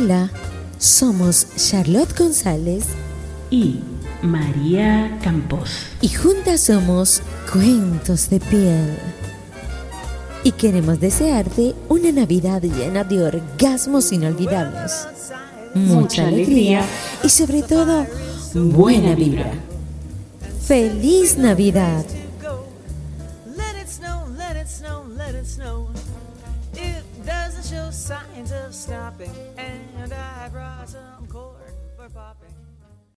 Hola, somos Charlotte González y María Campos. Y juntas somos Cuentos de Piel. Y queremos desearte una Navidad llena de orgasmos inolvidables, mucha alegría y sobre todo buena vibra. ¡Feliz Navidad! Signs of stopping, and I brought some corn for popping.